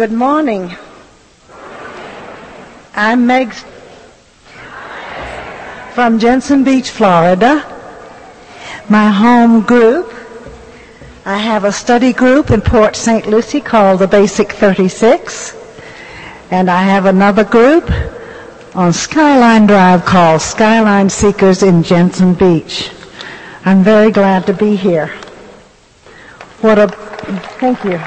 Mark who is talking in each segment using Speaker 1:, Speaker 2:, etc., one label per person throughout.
Speaker 1: Good morning. I'm Meg from Jensen Beach, Florida. My home group, I have a study group in Port St. Lucie called the Basic 36. And I have another group on Skyline Drive called Skyline Seekers in Jensen Beach. I'm very glad to be here. What a, thank you.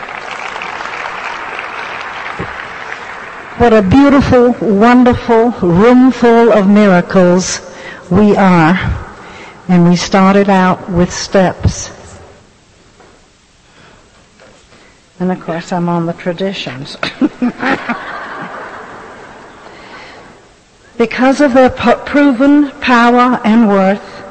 Speaker 1: What a beautiful, wonderful room full of miracles we are. And we started out with steps. And of course I'm on the traditions. because of their proven power and worth,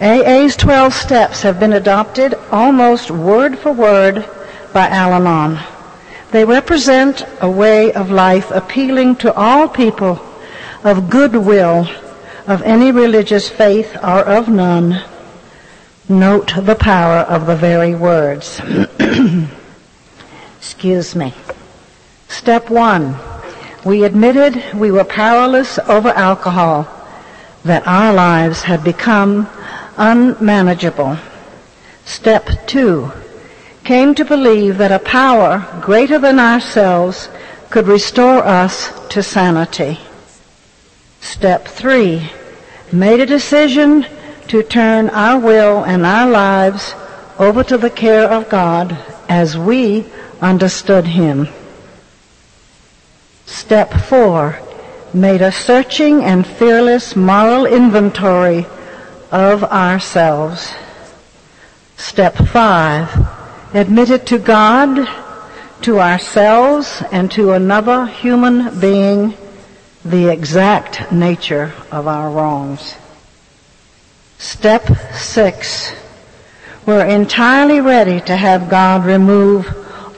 Speaker 1: AA's 12 steps have been adopted almost word for word by Al-Anon. They represent a way of life appealing to all people of goodwill, of any religious faith or of none. Note the power of the very words. Excuse me. Step one. We admitted we were powerless over alcohol, that our lives had become unmanageable. Step two came to believe that a power greater than ourselves could restore us to sanity. Step three, made a decision to turn our will and our lives over to the care of God as we understood Him. Step four, made a searching and fearless moral inventory of ourselves. Step five, admitted to God, to ourselves, and to another human being the exact nature of our wrongs. Step six, we're entirely ready to have God remove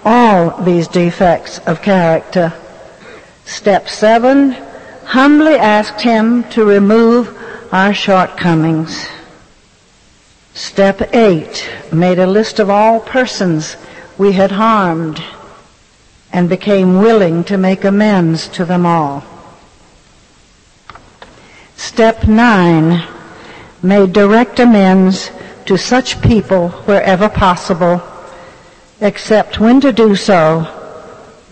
Speaker 1: all these defects of character. Step seven, humbly asked Him to remove our shortcomings. Step eight, made a list of all persons we had harmed and became willing to make amends to them all. Step nine, made direct amends to such people wherever possible, except when to do so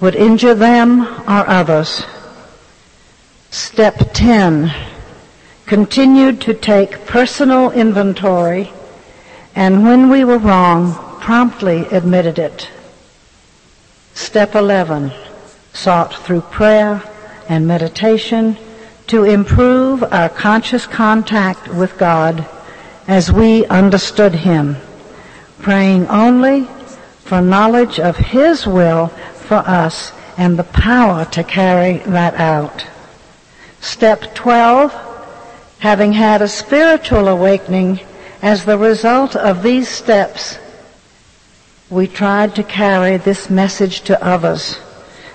Speaker 1: would injure them or others. Step 10, continued to take personal inventory and when we were wrong, promptly admitted it. Step 11, sought through prayer and meditation to improve our conscious contact with God as we understood Him, praying only for knowledge of His will for us and the power to carry that out. Step 12, having had a spiritual awakening, as the result of these steps, we tried to carry this message to others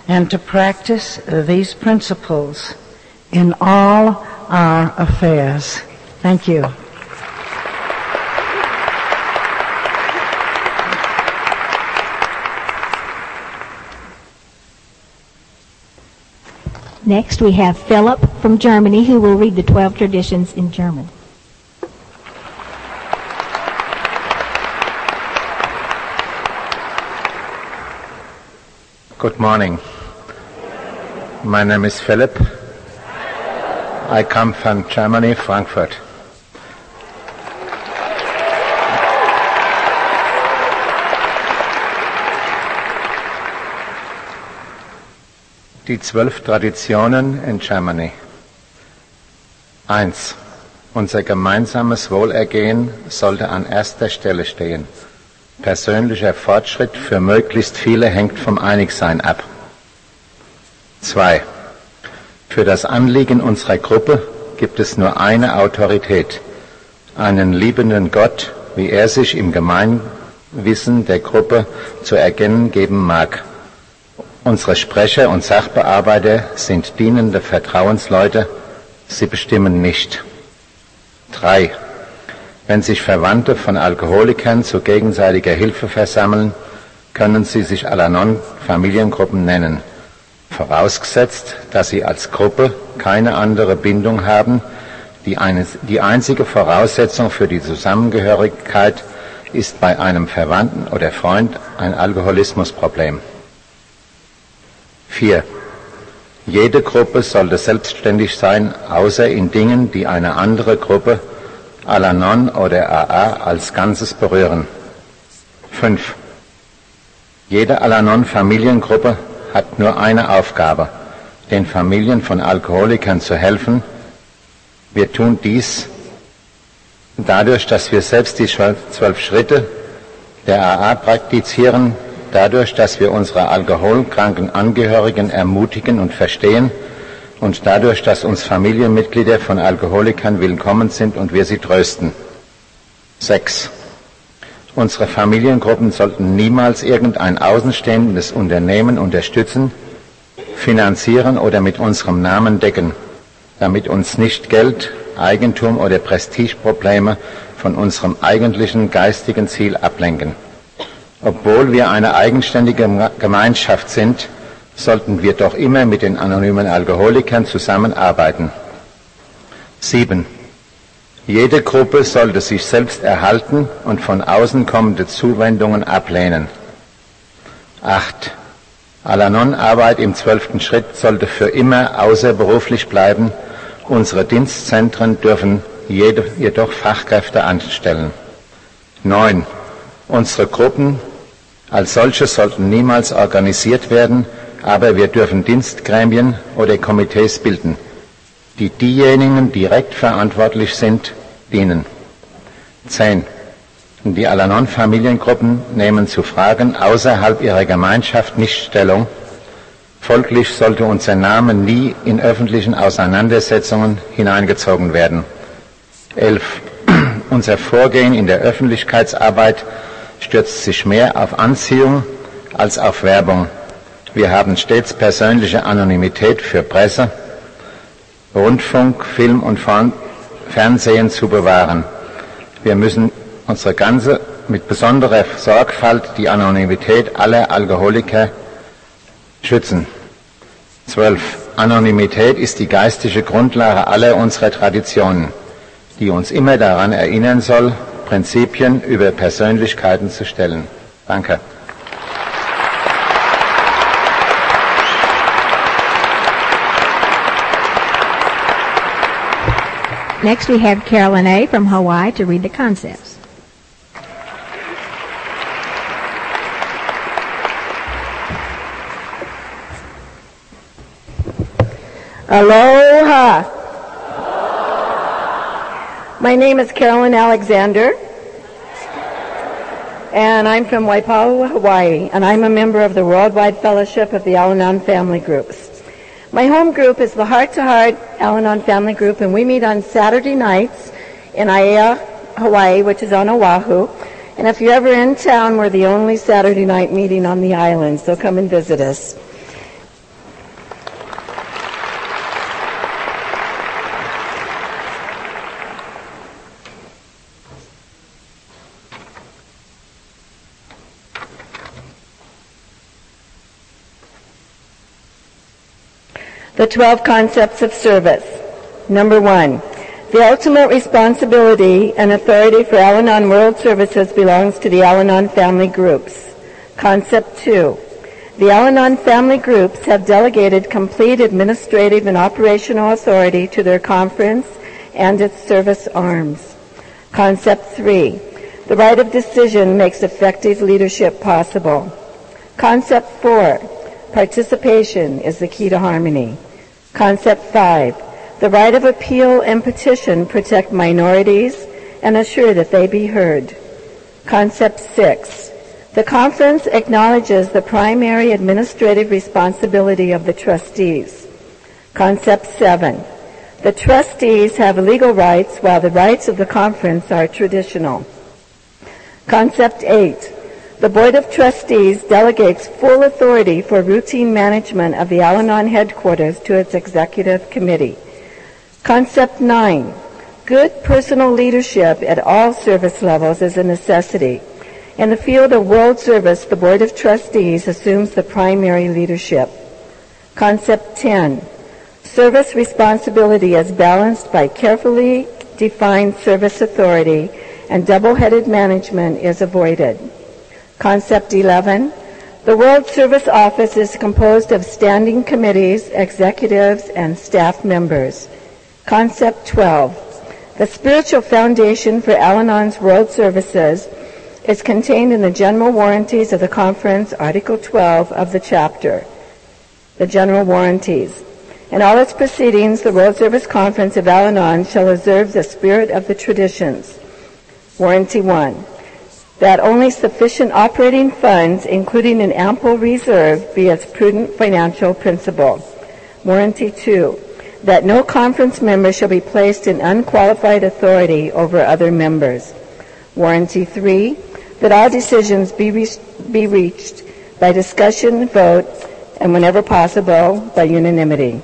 Speaker 1: and to practice these principles in all our affairs. Thank you.
Speaker 2: Next, we have Philip from Germany who will read the 12 traditions in German.
Speaker 3: Good morning. My name is Philip. I come from Germany, Frankfurt. Die zwölf Traditionen in Germany. Eins. Unser gemeinsames Wohlergehen sollte an erster Stelle stehen. Persönlicher Fortschritt für möglichst viele hängt vom Einigsein ab. Zwei. Für das Anliegen unserer Gruppe gibt es nur eine Autorität, einen liebenden Gott, wie er sich im Gemeinwissen der Gruppe zu erkennen geben mag. Unsere Sprecher und Sachbearbeiter sind dienende Vertrauensleute, sie bestimmen nicht. Drei. Wenn sich Verwandte von Alkoholikern zu gegenseitiger Hilfe versammeln, können sie sich Alanon Familiengruppen nennen, vorausgesetzt, dass sie als Gruppe keine andere Bindung haben. Die, eine, die einzige Voraussetzung für die Zusammengehörigkeit ist bei einem Verwandten oder Freund ein Alkoholismusproblem. 4. Jede Gruppe sollte selbstständig sein, außer in Dingen, die eine andere Gruppe, Alanon oder AA, als Ganzes berühren. 5. Jede Alanon-Familiengruppe hat nur eine Aufgabe, den Familien von Alkoholikern zu helfen. Wir tun dies dadurch, dass wir selbst die zwölf Schritte der AA praktizieren, dadurch, dass wir unsere alkoholkranken Angehörigen ermutigen und verstehen und dadurch, dass uns Familienmitglieder von Alkoholikern willkommen sind und wir sie trösten. Sechs. Unsere Familiengruppen sollten niemals irgendein außenstehendes Unternehmen unterstützen, finanzieren oder mit unserem Namen decken, damit uns nicht Geld, Eigentum oder Prestigeprobleme von unserem eigentlichen geistigen Ziel ablenken. Obwohl wir eine eigenständige Gemeinschaft sind, sollten wir doch immer mit den anonymen Alkoholikern zusammenarbeiten. Sieben. Jede Gruppe sollte sich selbst erhalten und von außen kommende Zuwendungen ablehnen. Acht. Alanon-Arbeit im zwölften Schritt sollte für immer außerberuflich bleiben. Unsere Dienstzentren dürfen jedoch Fachkräfte anstellen. Neun. Unsere Gruppen als solche sollten niemals organisiert werden, aber wir dürfen Dienstgremien oder Komitees bilden, die diejenigen direkt verantwortlich sind, dienen. 10. Die Alanon-Familiengruppen nehmen zu Fragen außerhalb ihrer Gemeinschaft nicht Stellung. Folglich sollte unser Name nie in öffentlichen Auseinandersetzungen hineingezogen werden. 11. Unser Vorgehen in der Öffentlichkeitsarbeit stürzt sich mehr auf Anziehung als auf Werbung. Wir haben stets persönliche Anonymität für Presse, Rundfunk, Film und Fernsehen zu bewahren. Wir müssen unsere ganze mit besonderer Sorgfalt die Anonymität aller Alkoholiker schützen. 12. Anonymität ist die geistige Grundlage aller unserer Traditionen, die uns immer daran erinnern soll, Prinzipien über Persönlichkeiten zu stellen. Danke.
Speaker 2: Next, we have Carolyn A. from Hawaii to read the concepts.
Speaker 4: Aloha. My name is Carolyn Alexander, and I'm from Waipahu, Hawaii, and I'm a member of the Worldwide Fellowship of the Al-Anon Family Groups. My home group is the Heart to Heart Al-Anon Family Group, and we meet on Saturday nights in Aiea, Hawaii, which is on Oahu. And if you're ever in town, we're the only Saturday night meeting on the island, so come and visit us. The 12 concepts of service. Number one, the ultimate responsibility and authority for Al-Anon World Services belongs to the Al-Anon family groups. Concept two, the Al-Anon family groups have delegated complete administrative and operational authority to their conference and its service arms. Concept three, the right of decision makes effective leadership possible. Concept four, participation is the key to harmony. Concept 5. The right of appeal and petition protect minorities and assure that they be heard. Concept 6. The conference acknowledges the primary administrative responsibility of the trustees. Concept 7. The trustees have legal rights while the rights of the conference are traditional. Concept 8. The Board of Trustees delegates full authority for routine management of the Al-Anon headquarters to its executive committee. Concept 9. Good personal leadership at all service levels is a necessity. In the field of world service, the Board of Trustees assumes the primary leadership. Concept 10. Service responsibility is balanced by carefully defined service authority and double-headed management is avoided. Concept 11. The World Service Office is composed of standing committees, executives, and staff members. Concept 12. The spiritual foundation for Al-Anon's World Services is contained in the general warranties of the conference, Article 12 of the charter. The general warranties. In all its proceedings, the World Service Conference of Al-Anon shall observe the spirit of the traditions. Warranty 1. That only sufficient operating funds, including an ample reserve, be its prudent financial principle. Warranty 2. That no conference member shall be placed in unqualified authority over other members. Warranty 3 that all decisions be, re- be reached by discussion, vote, and whenever possible, by unanimity.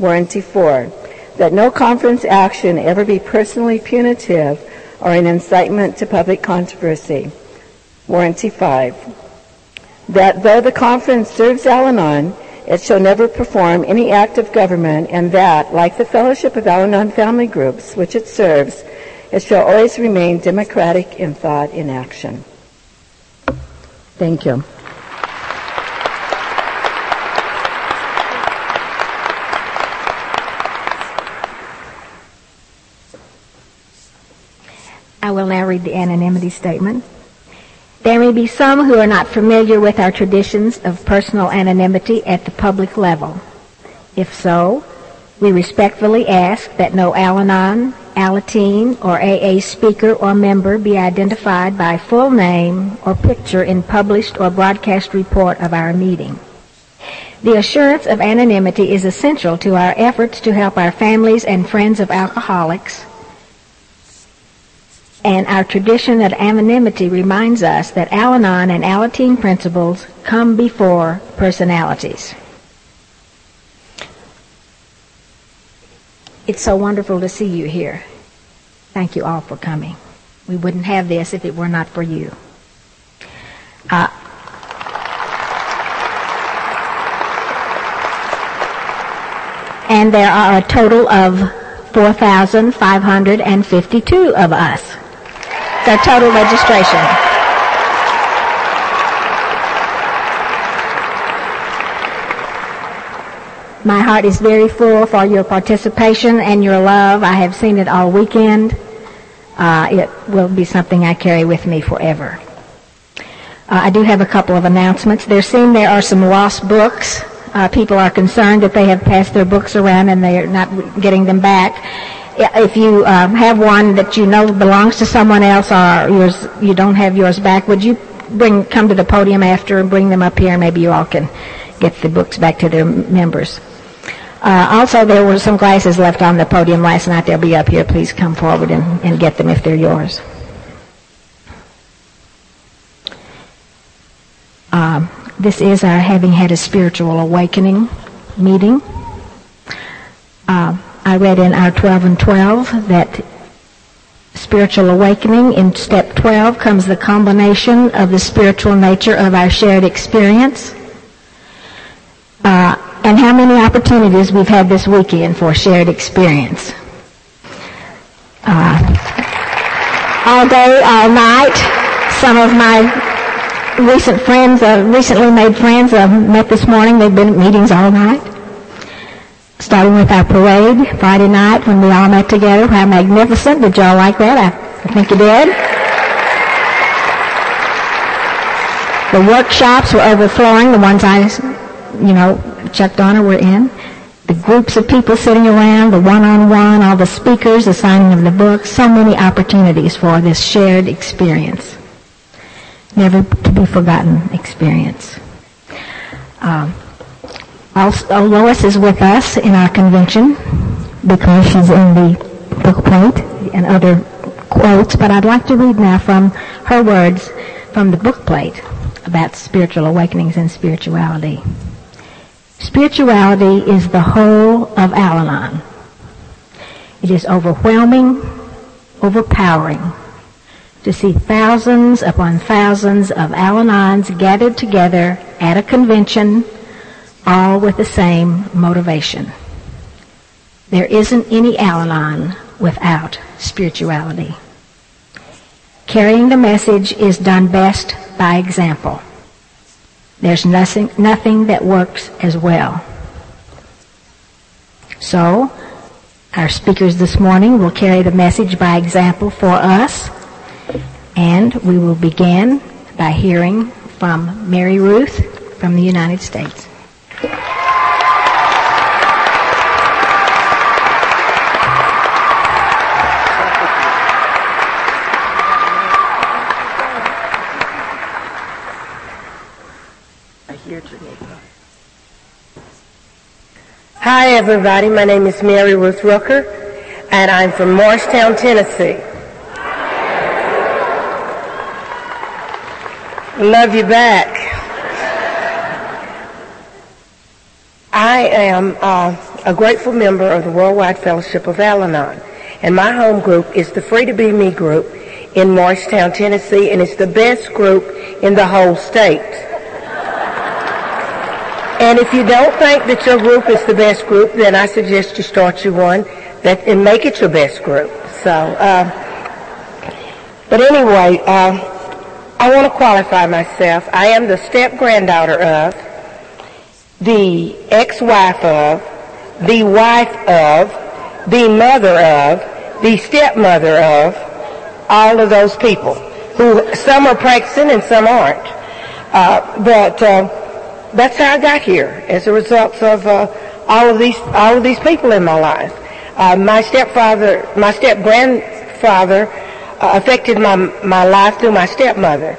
Speaker 4: Warranty 4. That no conference action ever be personally punitive or an incitement to public controversy. Warranty 5. That though the conference serves Al-Anon, it shall never perform any act of government and that, like the Fellowship of Al-Anon Family Groups, which it serves, it shall always remain democratic in thought and action. Thank you.
Speaker 2: I will now read the anonymity statement. There may be some who are not familiar with our traditions of personal anonymity at the public level. If so, we respectfully ask that no Al-Anon, Alateen, or AA speaker or member be identified by full name or picture in published or broadcast report of our meeting. The assurance of anonymity is essential to our efforts to help our families and friends of alcoholics. And our tradition of anonymity reminds us that Al-Anon and Alateen principles come before personalities. It's so wonderful to see you here. Thank you all for coming. We wouldn't have this if it were not for you. Uh, and there are a total of 4,552 of us. The total registration. My heart is very full for your participation and your love. I have seen it all weekend. Uh, it will be something I carry with me forever. Uh, I do have a couple of announcements. There seem there are some lost books. Uh, people are concerned that they have passed their books around and they are not getting them back. If you um, have one that you know belongs to someone else or yours, you don't have yours back, would you bring come to the podium after and bring them up here? Maybe you all can get the books back to their members. Uh, also, there were some glasses left on the podium last night. They'll be up here. Please come forward and, and get them if they're yours. Um, this is our having had a spiritual awakening meeting. Uh, I read in our 12 and 12 that spiritual awakening in step 12 comes the combination of the spiritual nature of our shared experience. Uh, and how many opportunities we've had this weekend for shared experience. Uh, all day, all night. Some of my recent friends, uh, recently made friends, uh, met this morning. They've been at meetings all night. Starting with our parade Friday night when we all met together. How magnificent. Did y'all like that? I, I think you did. The workshops were overflowing, the ones I, you know, Chuck Donner were in. The groups of people sitting around, the one-on-one, all the speakers, the signing of the books, so many opportunities for this shared experience. Never to be forgotten experience. Um, also, uh, Lois is with us in our convention because she's in the book plate and other quotes, but I'd like to read now from her words from the book plate about spiritual awakenings and spirituality. Spirituality is the whole of Al-Anon. It is overwhelming, overpowering, to see thousands upon thousands of Al-Anons gathered together at a convention, all with the same motivation. There isn't any Al-Anon without spirituality. Carrying the message is done best by example. There's nothing, nothing that works as well. So, our speakers this morning will carry the message by example for us, and we will begin by hearing from Mary Ruth from the United States.
Speaker 5: Hi, everybody. My name is Mary Ruth Rooker, and I'm from Morristown, Tennessee. Love you back. I am uh, a grateful member of the Worldwide Fellowship of Al-Anon, and my home group is the Free to Be Me group in Morristown, Tennessee, and it's the best group in the whole state. And if you don't think that your group is the best group, then I suggest you start you one that and make it your best group. So, uh, but anyway, uh, I want to qualify myself. I am the step granddaughter of, the ex-wife of, the wife of, the mother of, the stepmother of, all of those people who some are practicing and some aren't. Uh, but uh, that's how I got here as a result of uh, all of these all of these people in my life. Uh, my stepfather, my step grandfather, uh, affected my my life through my stepmother,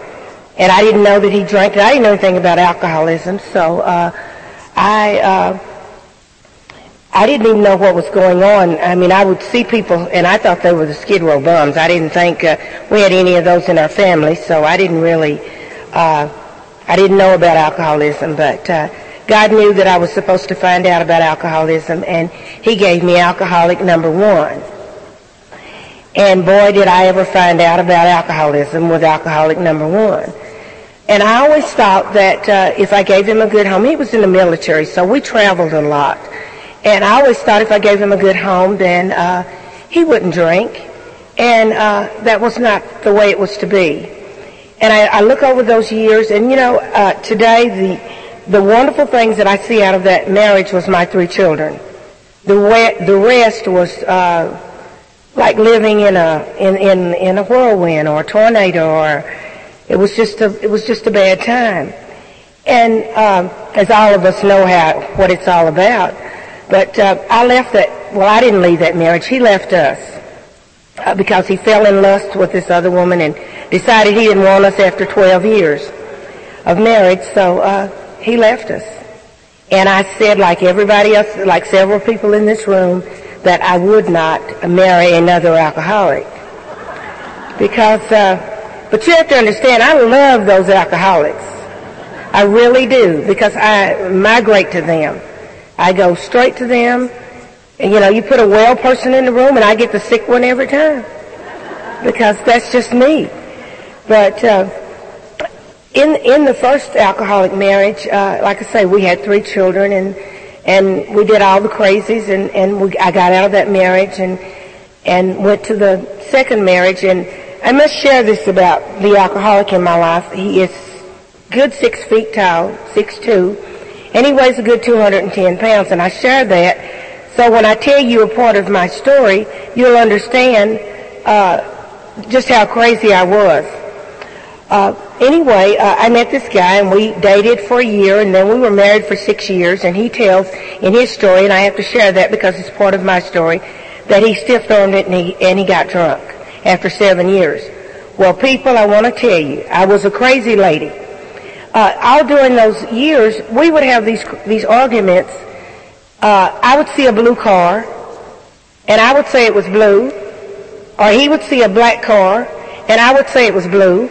Speaker 5: and I didn't know that he drank. I didn't know anything about alcoholism, so uh, I. Uh, I didn't even know what was going on. I mean, I would see people, and I thought they were the Skid Row bums. I didn't think uh, we had any of those in our family, so I didn't really uh, I didn't know about alcoholism, but uh, God knew that I was supposed to find out about alcoholism, and He gave me alcoholic number one. And boy, did I ever find out about alcoholism with alcoholic number one. And I always thought that uh, if I gave him a good home, he was in the military, so we traveled a lot. And I always thought if I gave him a good home, then uh, he wouldn't drink. And uh, that was not the way it was to be. And I, I look over those years, and you know, uh, today the the wonderful things that I see out of that marriage was my three children. The re- the rest was uh, like living in a in, in in a whirlwind or a tornado, or it was just a it was just a bad time. And um, as all of us know how what it's all about, but uh, I left that. Well, I didn't leave that marriage. He left us uh, because he fell in lust with this other woman and decided he didn't want us after 12 years of marriage, so uh, he left us. And I said, like everybody else, like several people in this room, that I would not marry another alcoholic. Because, uh, but you have to understand, I love those alcoholics. I really do, because I migrate to them. I go straight to them. And, you know, you put a well person in the room and I get the sick one every time. Because that's just me. But uh, in in the first alcoholic marriage, uh, like I say, we had three children, and and we did all the crazies, and and we, I got out of that marriage, and and went to the second marriage, and I must share this about the alcoholic in my life. He is good six feet tall, six two, and he weighs a good 210 pounds, and I share that. So when I tell you a part of my story, you'll understand uh, just how crazy I was. Uh, anyway, uh, I met this guy and we dated for a year and then we were married for six years and he tells in his story, and I have to share that because it's part of my story, that he stiff-armed it and he, and he got drunk after seven years. Well, people, I want to tell you, I was a crazy lady. Uh, all during those years, we would have these, these arguments. Uh, I would see a blue car and I would say it was blue or he would see a black car and I would say it was blue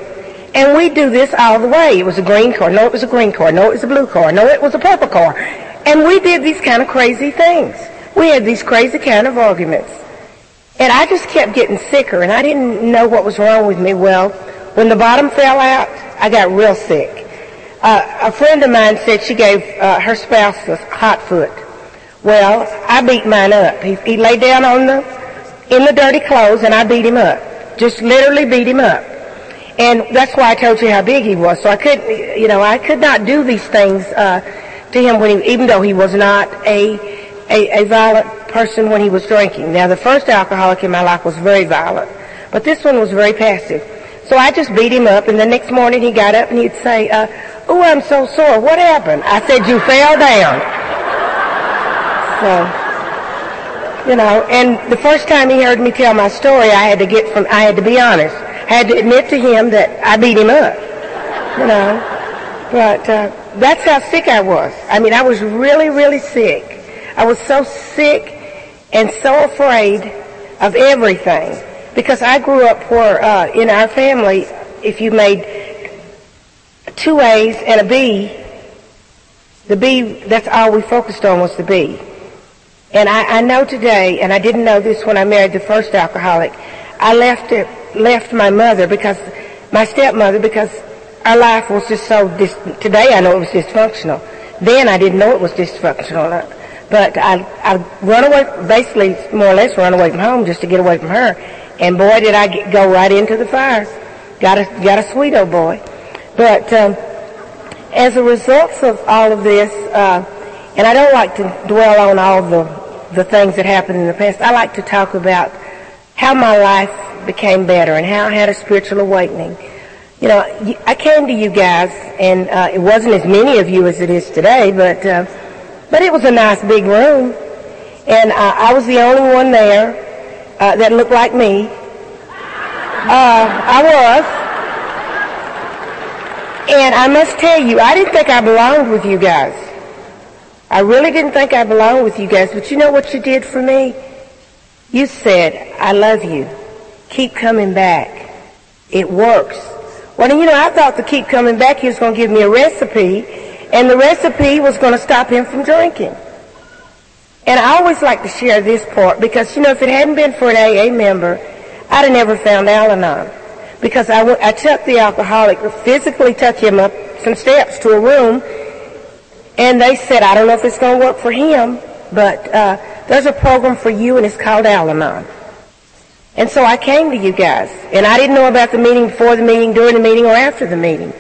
Speaker 5: and we do this all the way. It was a green car. No, it was a green car. No, it was a blue car. No, it was a purple car. And we did these kind of crazy things. We had these crazy kind of arguments. And I just kept getting sicker, and I didn't know what was wrong with me. Well, when the bottom fell out, I got real sick. Uh, a friend of mine said she gave uh, her spouse a hot foot. Well, I beat mine up. He, he lay down on the in the dirty clothes, and I beat him up. Just literally beat him up. And that's why I told you how big he was. So I couldn't, you know, I could not do these things uh, to him when he, even though he was not a, a a violent person when he was drinking. Now, the first alcoholic in my life was very violent, but this one was very passive. So I just beat him up, and the next morning he got up and he'd say, uh, "Oh, I'm so sore. What happened?" I said, "You fell down." So, you know, and the first time he heard me tell my story, I had to get from, I had to be honest. Had to admit to him that I beat him up. You know, but uh, that's how sick I was. I mean, I was really, really sick. I was so sick and so afraid of everything because I grew up where uh, in our family, if you made two A's and a B, the B, that's all we focused on was the B. And I, I know today, and I didn't know this when I married the first alcoholic, I left it, left my mother because, my stepmother because our life was just so, dis- today I know it was dysfunctional. Then I didn't know it was dysfunctional. But I, I run away, basically more or less run away from home just to get away from her. And boy did I get, go right into the fire. Got a, got a sweet old boy. But, um, as a result of all of this, uh, and I don't like to dwell on all the the things that happened in the past. I like to talk about how my life became better and how I had a spiritual awakening. You know, I came to you guys, and uh, it wasn't as many of you as it is today, but uh, but it was a nice big room, and uh, I was the only one there uh, that looked like me. Uh, I was, and I must tell you, I didn't think I belonged with you guys. I really didn't think I belonged with you guys, but you know what you did for me? You said, I love you. Keep coming back. It works. Well, you know, I thought to keep coming back, he was going to give me a recipe, and the recipe was going to stop him from drinking. And I always like to share this part because, you know, if it hadn't been for an AA member, I'd have never found Al-Anon. Because I, I took the alcoholic, physically took him up some steps to a room, and they said, I don't know if it's going to work for him, but uh, there's a program for you, and it's called Al-Anon. And so I came to you guys, and I didn't know about the meeting before the meeting, during the meeting, or after the meeting.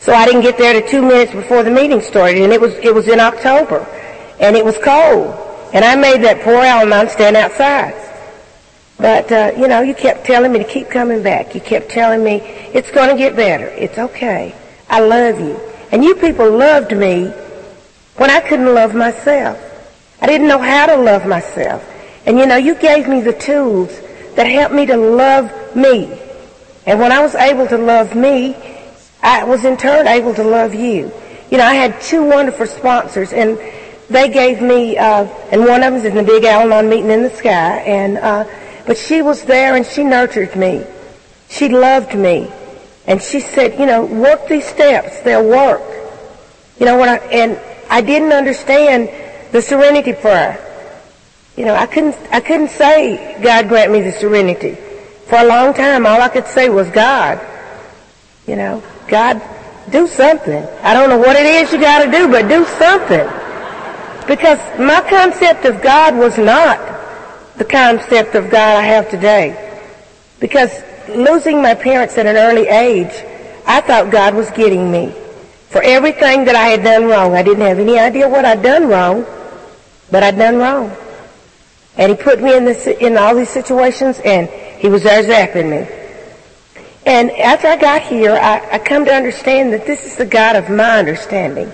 Speaker 5: So I didn't get there to two minutes before the meeting started, and it was it was in October, and it was cold, and I made that poor Al-Anon stand outside. But uh, you know, you kept telling me to keep coming back. You kept telling me it's going to get better. It's okay. I love you. And you people loved me when I couldn't love myself. I didn't know how to love myself. And you know, you gave me the tools that helped me to love me. And when I was able to love me, I was in turn able to love you. You know, I had two wonderful sponsors and they gave me, uh, and one of them is in the big Al-Anon meeting in the sky, and, uh, but she was there and she nurtured me. She loved me. And she said, you know, work these steps. They'll work. You know, when I, and I didn't understand the serenity prayer. You know, I couldn't, I couldn't say, God grant me the serenity. For a long time, all I could say was God. You know, God, do something. I don't know what it is you gotta do, but do something. Because my concept of God was not the concept of God I have today. Because losing my parents at an early age, I thought God was getting me for everything that I had done wrong. I didn't have any idea what I'd done wrong, but I'd done wrong. And he put me in this, in all these situations and he was there zapping me. And after I got here, I, I come to understand that this is the God of my understanding.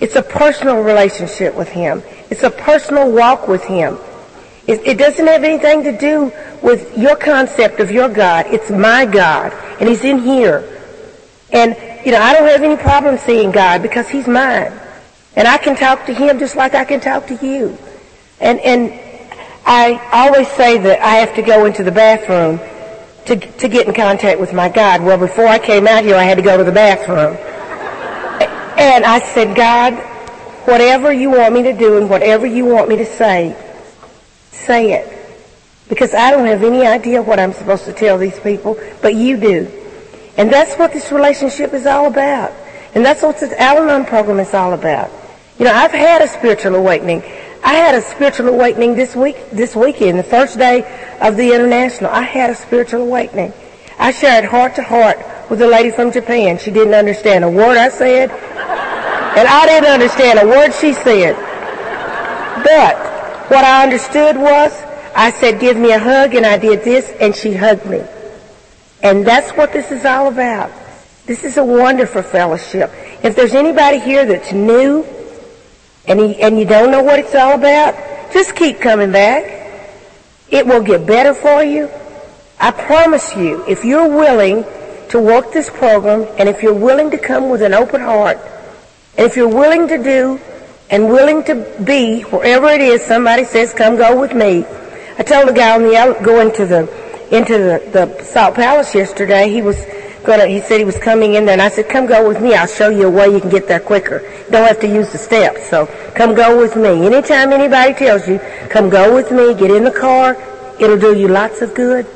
Speaker 5: It's a personal relationship with him. It's a personal walk with him. It, it doesn't have anything to do with your concept of your God. It's my God, and He's in here. And, you know, I don't have any problem seeing God because He's mine. And I can talk to Him just like I can talk to you. And, and I always say that I have to go into the bathroom to, to get in contact with my God. Well, before I came out here, I had to go to the bathroom. And I said, God, whatever you want me to do and whatever you want me to say, say it. because I don't have any idea what I'm supposed to tell these people, but you do. And that's what this relationship is all about. And that's what this Al-Anon program is all about. You know, I've had a spiritual awakening. I had a spiritual awakening this week, this weekend, the first day of the international. I had a spiritual awakening. I shared heart to heart with a lady from Japan. She didn't understand a word I said, and I didn't understand a word she said. But what I understood was, I said, give me a hug, and I did this, and she hugged me. And that's what this is all about. This is a wonderful fellowship. If there's anybody here that's new, and, he, and you don't know what it's all about, just keep coming back. It will get better for you. I promise you, if you're willing to work this program, and if you're willing to come with an open heart, and if you're willing to do and willing to be wherever it is somebody says, come go with me. I told the guy on the going to the into the, the Salt Palace yesterday, he was gonna, he said he was coming in there, and I said, come go with me. I'll show you a way you can get there quicker. Don't have to use the steps, so come go with me. Anytime anybody tells you, come go with me, get in the car, it'll do you lots of good.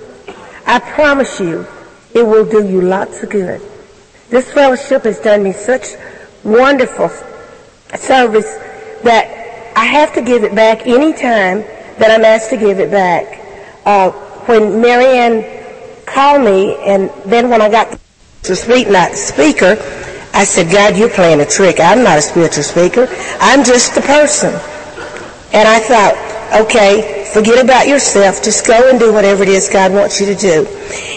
Speaker 5: I promise you, it will do you lots of good. This fellowship has done me such wonderful service that I have to give it back any time that I'm asked to give it back. Uh, when Marianne called me, and then when I got to speak, not speaker, I said, God, you're playing a trick. I'm not a spiritual speaker. I'm just the person. And I thought, okay, forget about yourself. Just go and do whatever it is God wants you to do.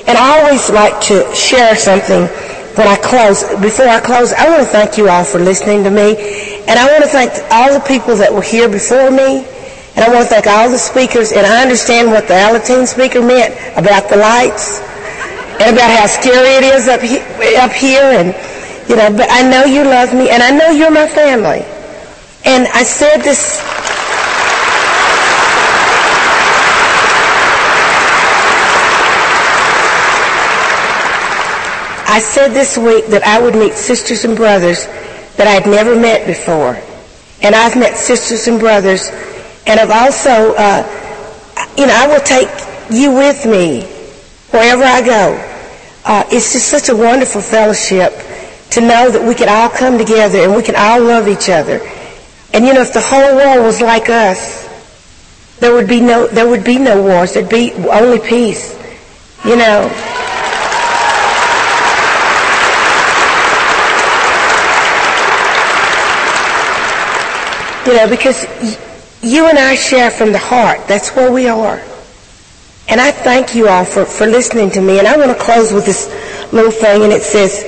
Speaker 5: And I always like to share something when I close. Before I close, I want to thank you all for listening to me. And I want to thank all the people that were here before me. And I want to thank all the speakers, and I understand what the Alateen speaker meant about the lights and about how scary it is up, he, up here. And, you know, but I know you love me, and I know you're my family. And I said this. I said this week that I would meet sisters and brothers that I'd never met before. And I've met sisters and brothers and I've also, uh, you know, I will take you with me wherever I go. Uh, it's just such a wonderful fellowship to know that we can all come together and we can all love each other. And you know, if the whole world was like us, there would be no, there would be no wars. There'd be only peace. You know. You know, because you and I share from the heart. That's where we are. And I thank you all for, for listening to me. And I want to close with this little thing, and it says,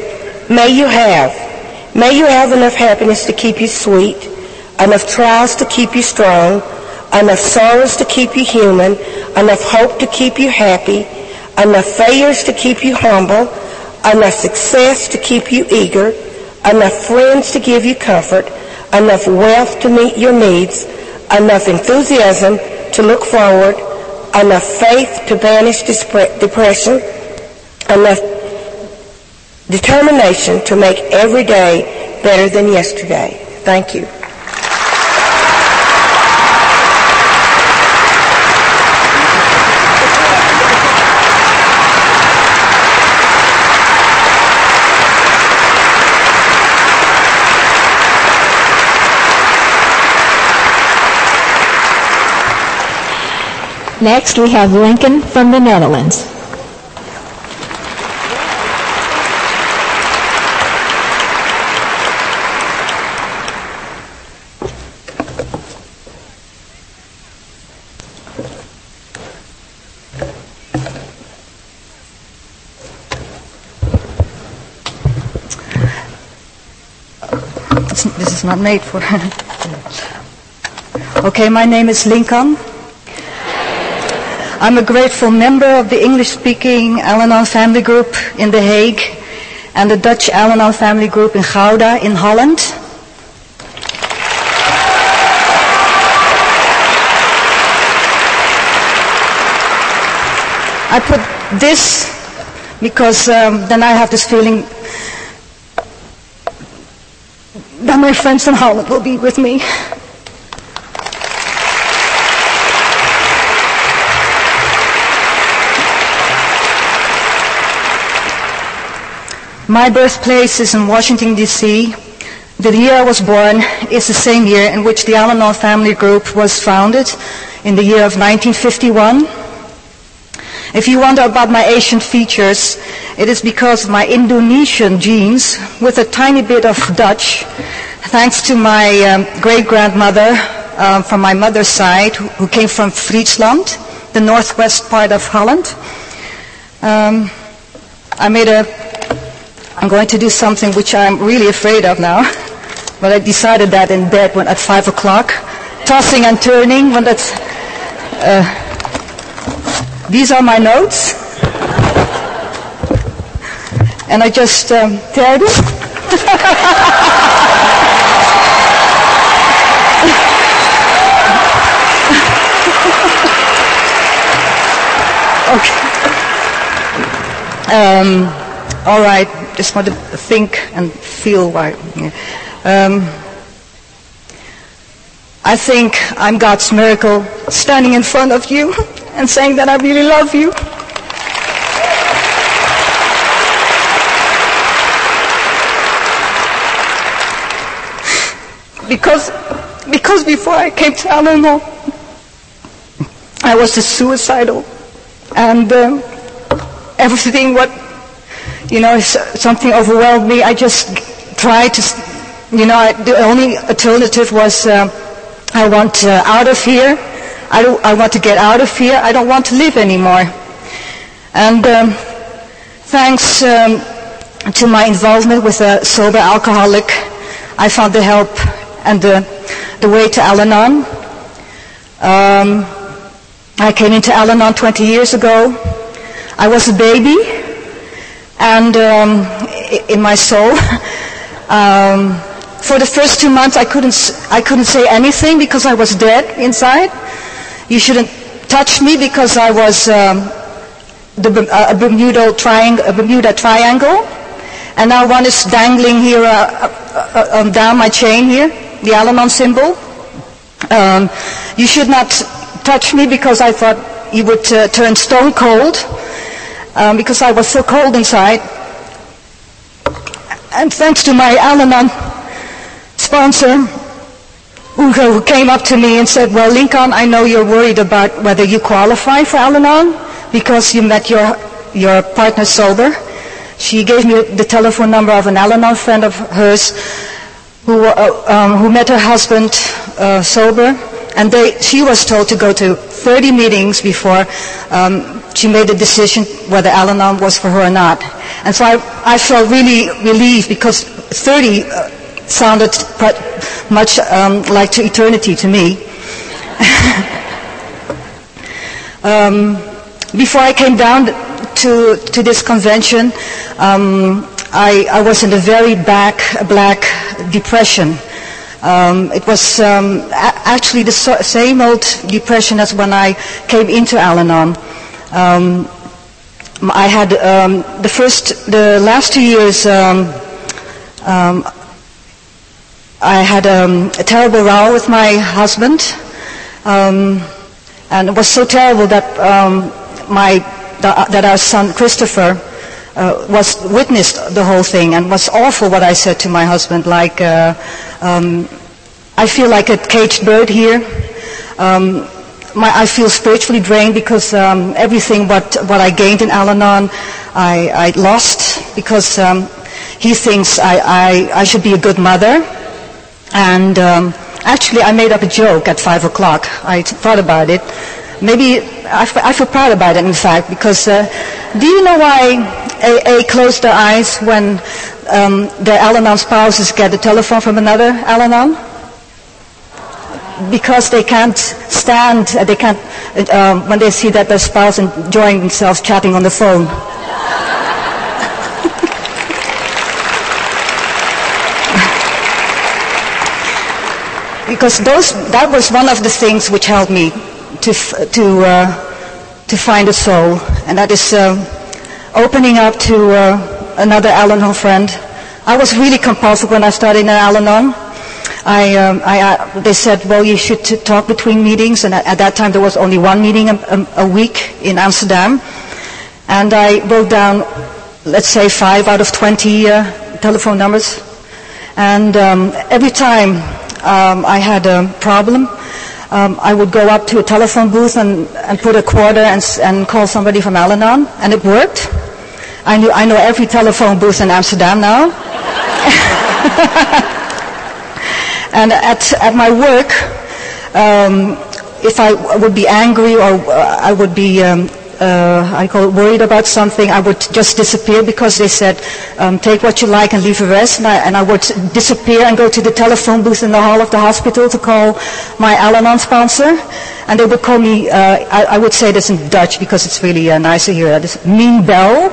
Speaker 5: May you have, may you have enough happiness to keep you sweet, enough trials to keep you strong, enough sorrows to keep you human, enough hope to keep you happy, enough failures to keep you humble, enough success to keep you eager, enough friends to give you comfort, enough wealth to meet your needs, enough enthusiasm to look forward, enough faith to banish depression, enough determination to make every day better than yesterday. Thank you.
Speaker 2: Next, we have Lincoln from the Netherlands.
Speaker 6: This is not made for. okay, my name is Lincoln. I'm a grateful member of the English-speaking Al-Anon family group in The Hague and the Dutch Al-Anon family group in Gouda in Holland. I put this because um, then I have this feeling that my friends in Holland will be with me. My birthplace is in Washington, D.C. The year I was born is the same year in which the Al-Anon family group was founded in the year of 1951. If you wonder about my Asian features, it is because of my Indonesian genes with a tiny bit of Dutch, thanks to my um, great-grandmother um, from my mother's side, who, who, came from Friesland, the northwest part of Holland. Um, I made a, I'm going to do something which I'm really afraid of now, but I decided that in bed when at 5 o'clock, tossing and turning when that's, uh, these are my notes. And I just um, teared it. okay. Um, all right. Just want to think and feel why. Um, I think I'm God's miracle standing in front of you and saying that I really love you. Because, because before I came to Al-Anon, I was suicidal. And um, everything what, you know, something overwhelmed me. I just tried to, you know, I, the only alternative was uh, I want uh, out of here. I, don't, I want to get out of here. I don't want to live anymore. And um, thanks um, to my involvement with a sober alcoholic, I found the help and the, the way to Al-Anon. Um, I came into Al-Anon 20 years ago. I was a baby, and um, in my soul, um, for the first two months I couldn't I couldn't say anything because I was dead inside. You shouldn't touch me because I was um, the, uh, a Bermuda triangle, a Bermuda triangle, and now one is dangling here uh, uh, uh, down my chain here, the Al-Anon symbol. Um, you should not touch me because I thought you would uh, turn stone cold um, because I was so cold inside. And thanks to my Al-Anon sponsor, who came up to me and said, well, Lincoln, I know you're worried about whether you qualify for Al-Anon because you met your, your partner sober. She gave me the telephone number of an Al-Anon friend of hers who, uh, um, who met her husband uh, sober. And they, she was told to go to 30 meetings before um, she made a decision whether Al-Anon was for her or not. And so I, I felt really relieved because 30 uh, sounded much um, like to eternity to me. um, before I came down to, to this convention, um, I, I, was in a very back, black depression. Um, it was um, actually the so- same old depression as when I came into Al-Anon. Um, I had the first, the last two years. Um, I had um, a terrible row with my husband, um, and it was so terrible that um, my that our son Christopher uh, was witnessed the whole thing and was awful what I said to my husband. Like uh, um, I feel like a caged bird here. Um, my, I feel spiritually drained because um, everything what what I gained in Al-Anon, I, I lost because he thinks I, I I should be a good mother. And um, actually, I made up a joke at 5 o'clock. I thought about it. Maybe I, f- I feel proud about it, in fact, because uh, do you know why AA closed their eyes when um, their Al-Anon spouses get a telephone from another Al-Anon? Because they can't stand, uh, they can't, uh, um, when they see that their spouse enjoying themselves chatting on the phone. because those, that was one of the things which helped me to, to, uh, to find a soul, and that is uh, opening up to uh, another Al-Anon friend. I was really compulsive when I started in Al-Anon. I, um, I, uh, they said, well, you should t- talk between meetings, and at, at, that time there was only one meeting a, a, week in Amsterdam. And I wrote down let's say five out of 20 uh, telephone numbers. And um, every time um, I had a problem, um, I would go up to a telephone booth and, and put a quarter and, and call somebody from Al-Anon, and it worked. I, knew, I know every telephone booth in Amsterdam now. and at, at my work, um, if I would be angry or uh, I would be um, uh, I call it worried about something, I would just disappear because they said, um, take what you like and leave the rest. And I, and I, would disappear and go to the telephone booth in the hall of the hospital to call my Al-Anon sponsor. And they would call me, uh, I, I, would say this in Dutch because it's really uh, nicer here, this mean bell.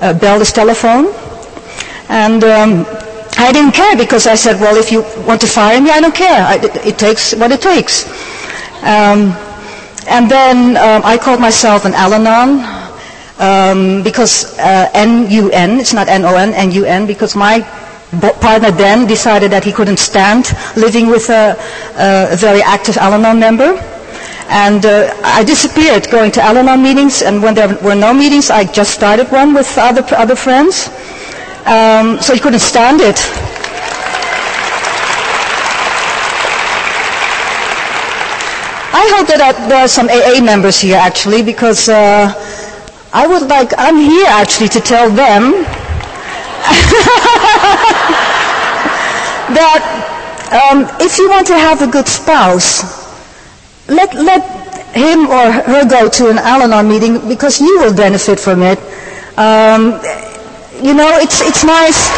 Speaker 6: Uh, bell is telephone. And um, I didn't care because I said, well, if you want to fire me, I don't care. I, it, it, takes what it takes. Um, and then um, I called myself an Al-Anon um, because uh, N-U-N, it's not N-O-N, N-U-N, because my partner then decided that he couldn't stand living with a, a very active Al-Anon member. And uh, I disappeared going to Al-Anon meetings, and when there were no meetings, I just started one with other, other friends. Um, so he couldn't stand it. I hope that there are some AA members here actually because uh, I would like, I'm here actually to tell them that um, if you want to have a good spouse, let, let him or her go to an Al-Anon meeting because you will benefit from it. Um, you know, it's, it's nice.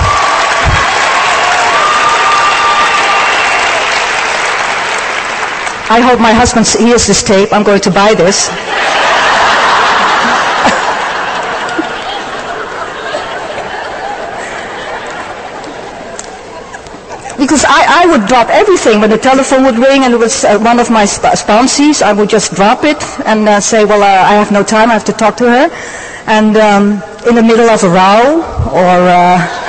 Speaker 6: I hope my husband hears this tape. I'm going to buy this. because I, I, would drop everything when the telephone would ring and it was uh, one of my sp- sponsees. I would just drop it and uh, say, well, uh, I have no time. I have to talk to her. And um, in the middle of a row or uh,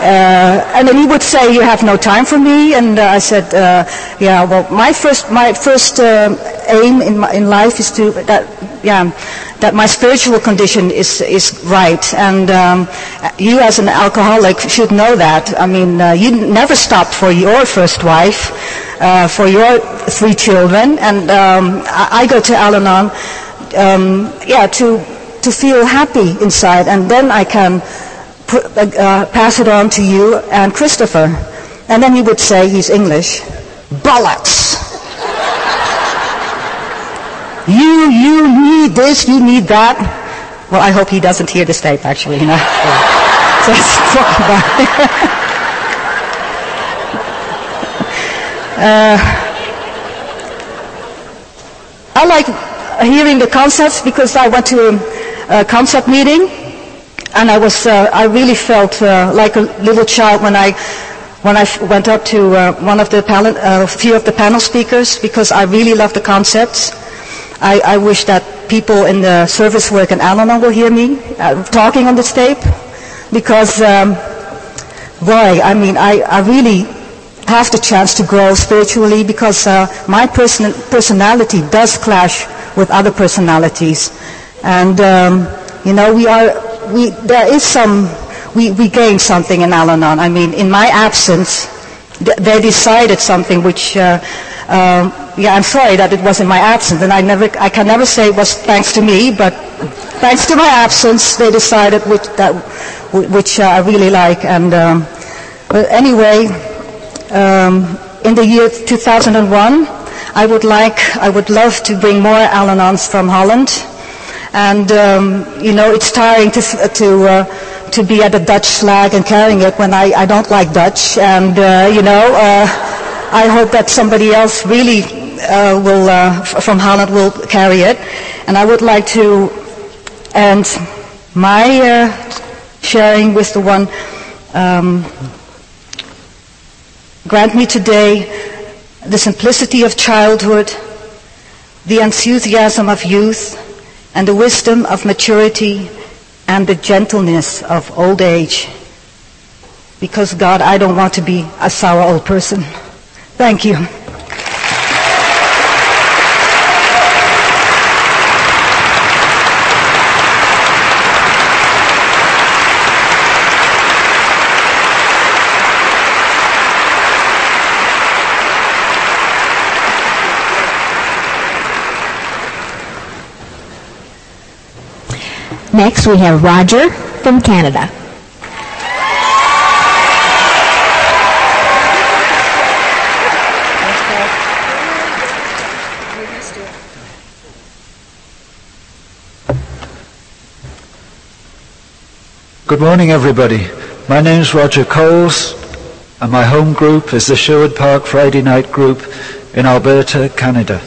Speaker 6: uh, and then he would say, "You have no time for me." And uh, I said, uh, "Yeah, well, my first my first uh, aim in my, in life is to that yeah that my spiritual condition is is right. And um, you, as an alcoholic, should know that. I mean, uh, you never stopped for your first wife, uh, for your three children, and um, I, I, go to Al-Anon, um, yeah, to to feel happy inside, and then I can." put, uh, pass it on to you and Christopher. And then he would say, he's English, bollocks. you, you need this, you need that. Well, I hope he doesn't hear this tape, actually, you know. so let's talk about it. uh, I like hearing the concepts because I went to a concept meeting and I was, uh, I really felt uh, like a little child when I, when I went up to uh, one of the panel, a uh, few of the panel speakers because I really love the concepts. I, I wish that people in the service work in Al-Anon will hear me uh, talking on this tape because, um, boy, I mean, I, I really have the chance to grow spiritually because uh, my person, personality does clash with other personalities. And, um, you know, we are we, there is some, we, we gained something in Al-Anon. I mean, in my absence, they decided something which, uh, um, yeah, I'm sorry that it was in my absence, and I never, I can never say it was thanks to me, but thanks to my absence, they decided which that, which uh, I really like. And um, but anyway, um, in the year 2001, I would like, I would love to bring more Al-Anons from Holland and um, you know it's tiring to to uh, to be at a Dutch flag and carrying it when I, I don't like Dutch, and uh, you know uh, I hope that somebody else really uh, will uh, from Holland will carry it, and I would like to end my sharing with the one. Um, grant me today the simplicity of childhood, the enthusiasm of youth and the wisdom of maturity and the gentleness of old age. Because God, I don't want to be a sour old person. Thank you.
Speaker 2: Next, we have Roger from Canada.
Speaker 7: Good morning, everybody. My name is Roger Coles, and my home group is the Sherwood Park Friday Night Group in Alberta, Canada.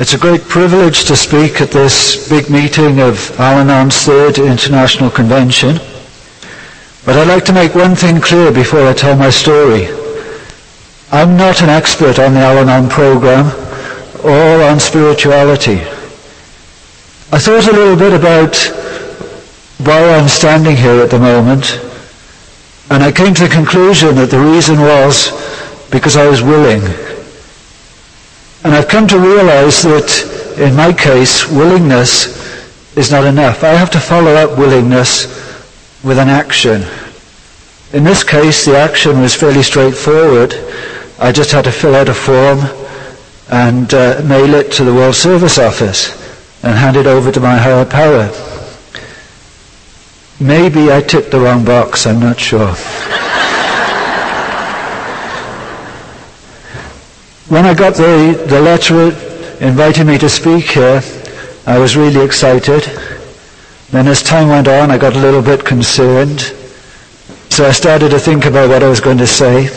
Speaker 7: It's a great privilege to speak at this big meeting of Al-Anon's third international convention. But I'd like to make one thing clear before I tell my story. I'm not an expert on the Al-Anon program or on spirituality. I thought a little bit about why I'm standing here at the moment, and I came to the conclusion that the reason was because I was willing. And I've come to realize that in my case, willingness is not enough. I have to follow up willingness with an action. In this case, the action was fairly straightforward. I just had to fill out a form and uh, mail it to the World Service Office and hand it over to my higher power. Maybe I ticked the wrong box, I'm not sure. When I got the, the letter inviting me to speak here, I was really excited. Then as time went on, I got a little bit concerned. So I started to think about what I was going to say.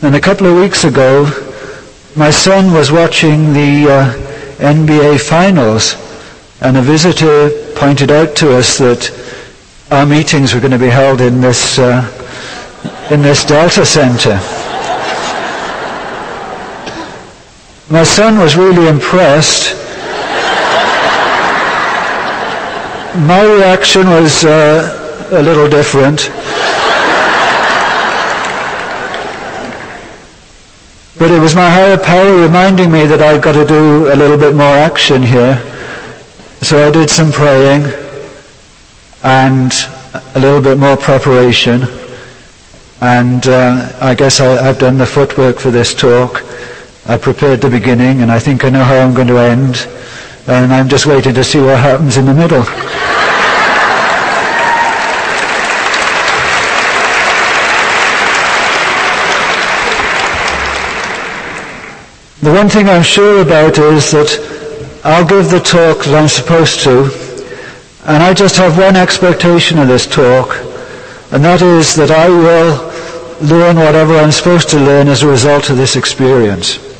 Speaker 7: And a couple of weeks ago, my son was watching the uh, NBA finals, and a visitor pointed out to us that our meetings were going to be held in this uh, in this Delta Center. My son was really impressed. My reaction was uh, a little different. But it was my higher power reminding me that I've got to do a little bit more action here. So I did some praying and a little bit more preparation. And uh, I guess I, have done the footwork for this talk. I prepared the beginning and I think I know how I'm going to end. And I'm just waiting to see what happens in the middle. The one thing I'm sure about is that I'll give the talk that I'm supposed to, and I just have one expectation of this talk, and that is that I will learn whatever I'm supposed to learn as a result of this experience.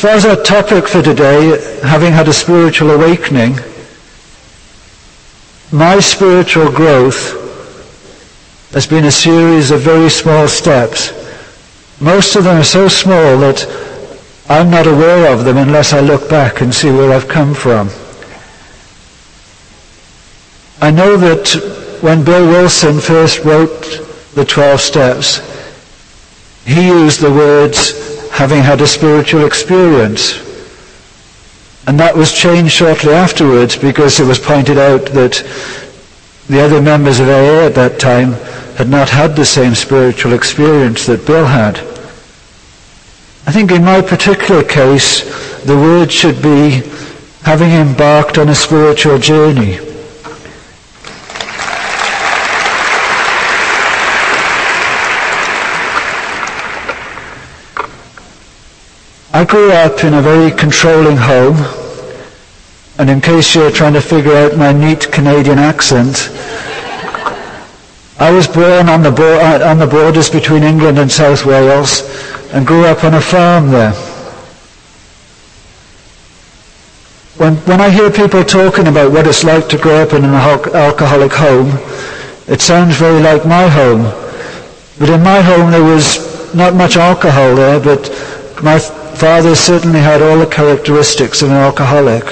Speaker 7: As far as our topic for today, having had a spiritual awakening, my spiritual growth has been a series of very small steps most of them are so small that I'm not aware of them unless I look back and see where I've come from. I know that when Bill Wilson first wrote the 12 steps, he used the words having had a spiritual experience. And that was changed shortly afterwards because it was pointed out that the other members of AA at that time had not had the same spiritual experience that Bill had. I think in my particular case, the word should be having embarked on a spiritual journey. I grew up in a very controlling home, and in case you're trying to figure out my neat Canadian accent, I was born on the, bo- on the borders between England and South Wales, and grew up on a farm there. When, when I hear people talking about what it's like to grow up in an alcoholic home, it sounds very like my home. But in my home there was not much alcohol there, but my father certainly had all the characteristics of an alcoholic.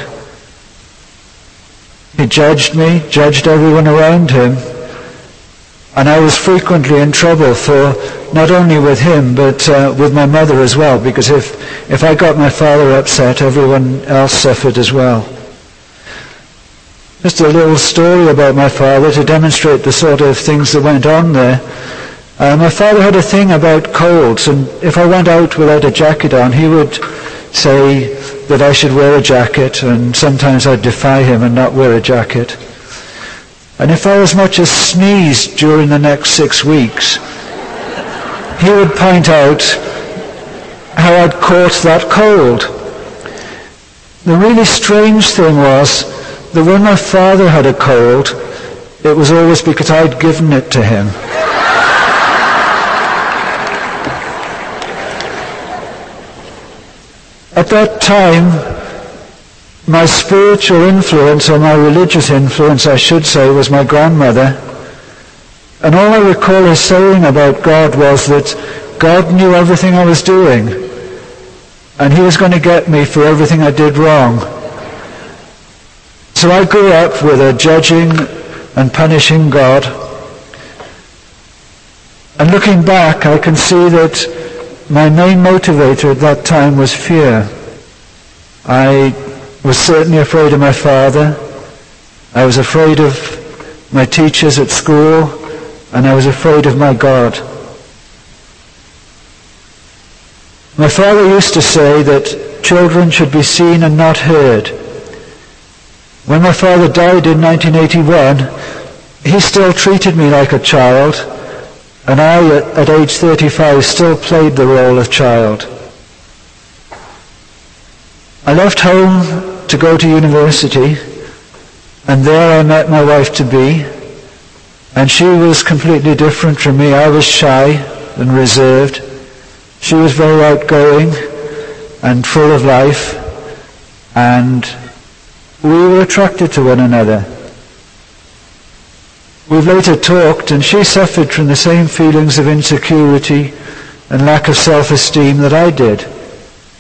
Speaker 7: He judged me, judged everyone around him. And I was frequently in trouble for not only with him, but uh, with my mother as well, because if, if I got my father upset, everyone else suffered as well. Just a little story about my father to demonstrate the sort of things that went on there. Uh, my father had a thing about colds, and if I went out without a jacket on, he would say that I should wear a jacket, and sometimes I'd defy him and not wear a jacket. And if I as much as sneezed during the next six weeks, he would point out how I'd caught that cold. The really strange thing was that when my father had a cold, it was always because I'd given it to him. At that time, my spiritual influence, or my religious influence, I should say, was my grandmother. And all I recall her saying about God was that God knew everything I was doing, and He was going to get me for everything I did wrong. So I grew up with a judging and punishing God. And looking back, I can see that my main motivator at that time was fear. I was certainly afraid of my father. I was afraid of my teachers at school, and I was afraid of my God. My father used to say that children should be seen and not heard. When my father died in 1981, he still treated me like a child, and I, at age 35, still played the role of child. I left home to go to university, and there I met my wife to be, and she was completely different from me. I was shy and reserved. She was very outgoing and full of life, and we were attracted to one another. We've later talked, and she suffered from the same feelings of insecurity and lack of self-esteem that I did.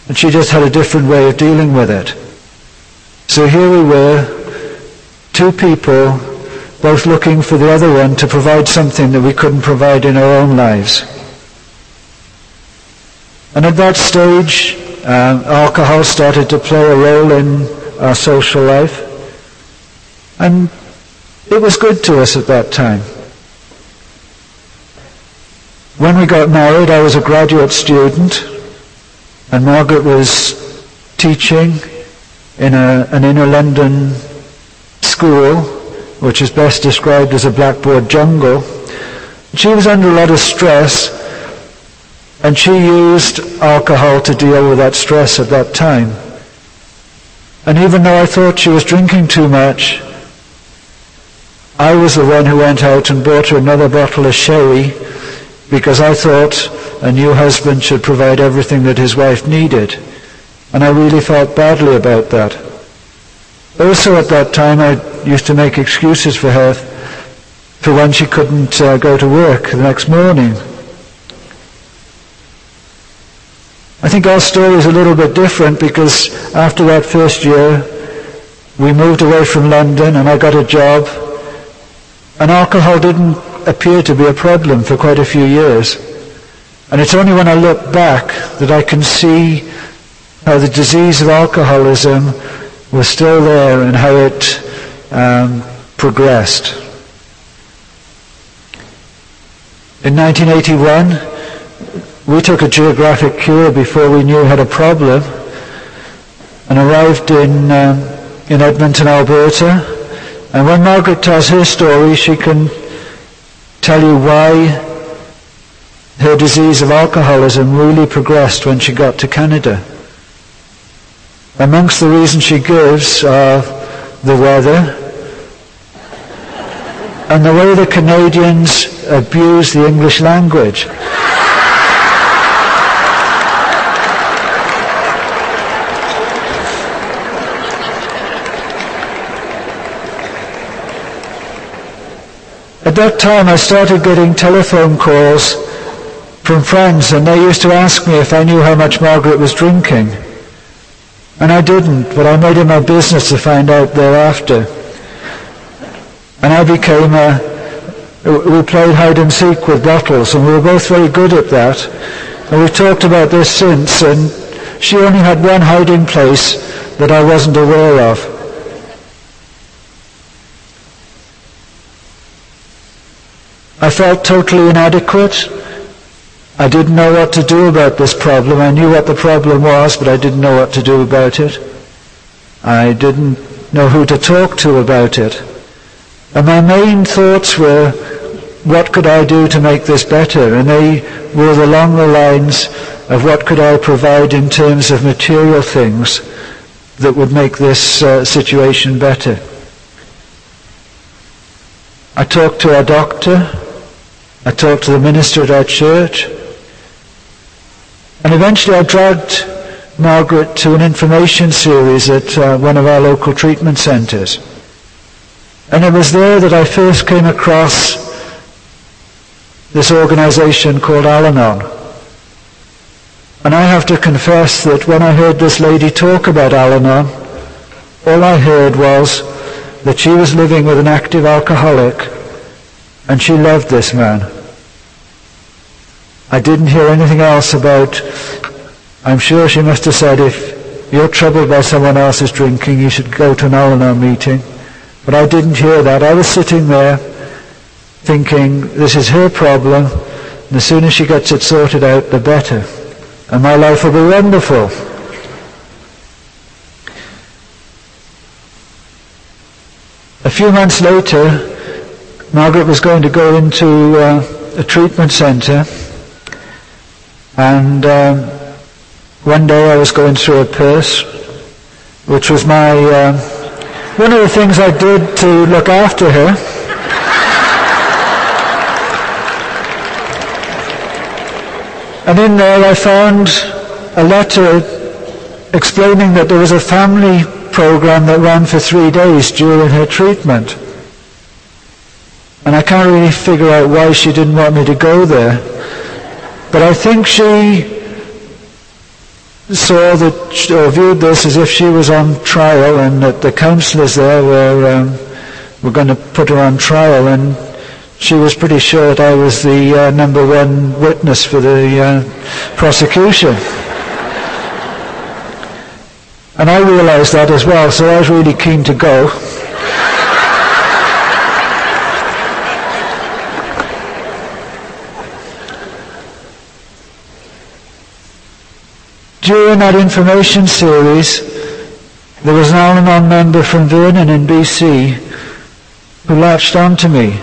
Speaker 7: And she just had a different way of dealing with it. So here we were, two people, both looking for the other one to provide something that we couldn't provide in our own lives. And at that stage, uh, alcohol started to play a role in our social life. And it was good to us at that time. When we got married, I was a graduate student, and Margaret was teaching in a, an inner London school, which is best described as a blackboard jungle. She was under a lot of stress, and she used alcohol to deal with that stress at that time. And even though I thought she was drinking too much, I was the one who went out and bought her another bottle of sherry because I thought a new husband should provide everything that his wife needed. And I really felt badly about that. Also at that time I used to make excuses for her for when she couldn't uh, go to work the next morning. I think our story is a little bit different because after that first year we moved away from London and I got a job and alcohol didn't appear to be a problem for quite a few years. And it's only when I look back that I can see how the disease of alcoholism was still there and how it um, progressed. In 1981, we took a geographic cure before we knew we had a problem and arrived in, um, in Edmonton, Alberta, and when Margaret tells her story, she can tell you why her disease of alcoholism really progressed when she got to Canada. Amongst the reasons she gives are the weather and the way the Canadians abuse the English language. That time I started getting telephone calls from friends and they used to ask me if I knew how much Margaret was drinking. And I didn't, but I made it my business to find out thereafter. And I became a, we played hide and seek with bottles and we were both very good at that. And we've talked about this since and she only had one hiding place that I wasn't aware of. I felt totally inadequate. I didn't know what to do about this problem. I knew what the problem was, but I didn't know what to do about it. I didn't know who to talk to about it. And my main thoughts were, what could I do to make this better? And they were along the lines of what could I provide in terms of material things that would make this uh, situation better. I talked to our doctor. I talked to the minister at our church. And eventually I dragged Margaret to an information series at uh, one of our local treatment centres. And it was there that I first came across this organization called Al-Anon. And I have to confess that when I heard this lady talk about Al-Anon, all I heard was that she was living with an active alcoholic and she loved this man. I didn't hear anything else about, I'm sure she must have said, if you're troubled by someone else's drinking, you should go to an Al-Anon meeting. But I didn't hear that. I was sitting there thinking, this is her problem, and the sooner she gets it sorted out, the better. And my life will be wonderful. A few months later, Margaret was going to go into uh, a treatment centre and um, one day I was going through a purse which was my uh, one of the things I did to look after her. And in there I found a letter explaining that there was a family program that ran for three days during her treatment and I can't really figure out why she didn't want me to go there. But I think she saw that, or viewed this as if she was on trial and that the counsellors there were, um, were going to put her on trial and she was pretty sure that I was the uh, number one witness for the uh, prosecution. And I realized that as well, so I was really keen to go. During that information series, there was an Al-Anon member from Vernon in BC who latched on to me.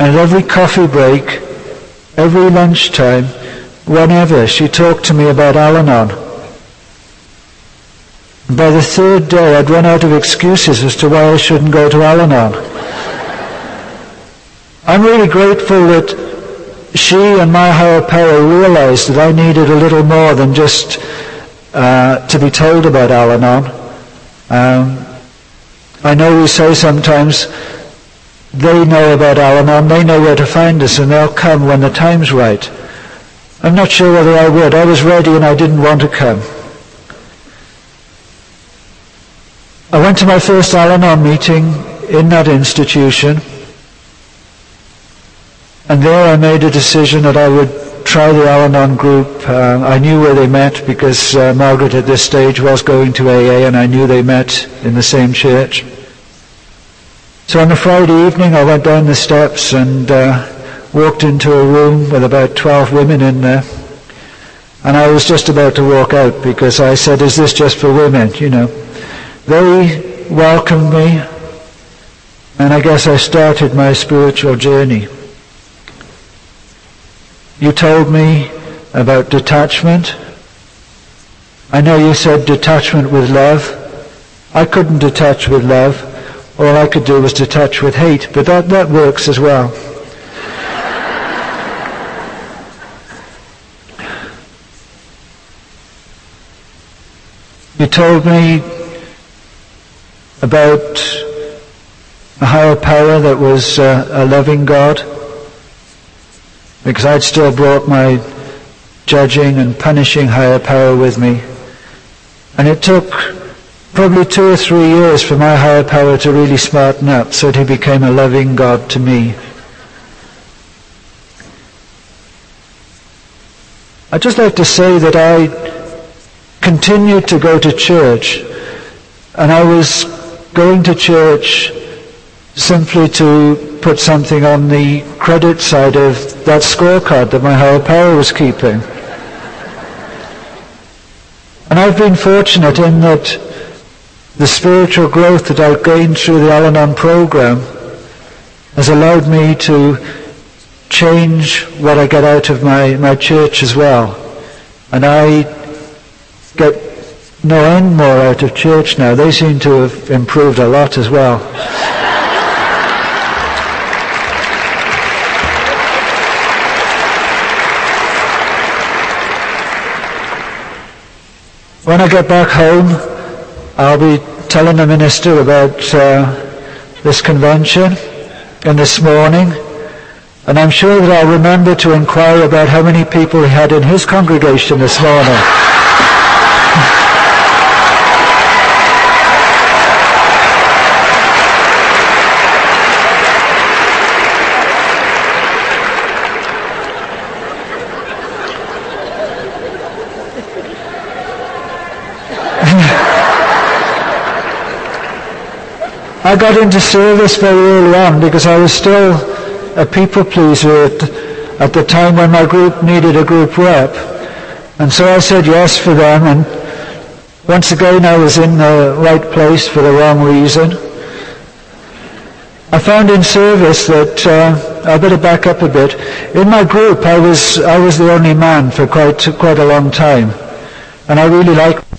Speaker 7: And at every coffee break, every lunchtime, whenever, she talked to me about Al-Anon. By the third day, I'd run out of excuses as to why I shouldn't go to Al-Anon. I'm really grateful that she and my power realized that I needed a little more than just uh, to be told about Al-Anon. Um, I know we say sometimes they know about Al-Anon, they know where to find us, and they'll come when the time's right. I'm not sure whether I would. I was ready and I didn't want to come. I went to my first Al-Anon meeting in that institution. And there I made a decision that I would try the Al-Anon group. Uh, I knew where they met because uh, Margaret at this stage was going to AA and I knew they met in the same church. So on a Friday evening I went down the steps and uh, walked into a room with about 12 women in there. And I was just about to walk out because I said, is this just for women? You know. They welcomed me and I guess I started my spiritual journey. You told me about detachment. I know you said detachment with love. I couldn't detach with love. All I could do was detach with hate, but that, that works as well. You told me about a higher power that was uh, a loving God because I'd still brought my judging and punishing higher power with me. And it took probably two or three years for my higher power to really smarten up so that he became a loving God to me. I'd just like to say that I continued to go to church and I was going to church simply to put something on the credit side of that scorecard that my higher power was keeping. And I've been fortunate in that the spiritual growth that I've gained through the Al-Anon program has allowed me to change what I get out of my, my church as well. And I get no end more out of church now. They seem to have improved a lot as well. When I get back home, I'll be telling the minister about uh, this convention and this morning. And I'm sure that I'll remember to inquire about how many people he had in his congregation this morning. I got into service very early on because I was still a people pleaser at, at the time when my group needed a group rep. And so I said yes for them and once again I was in the right place for the wrong reason. I found in service that uh, I better back up a bit. In my group, I was I was the only man for quite quite a long time, and I really liked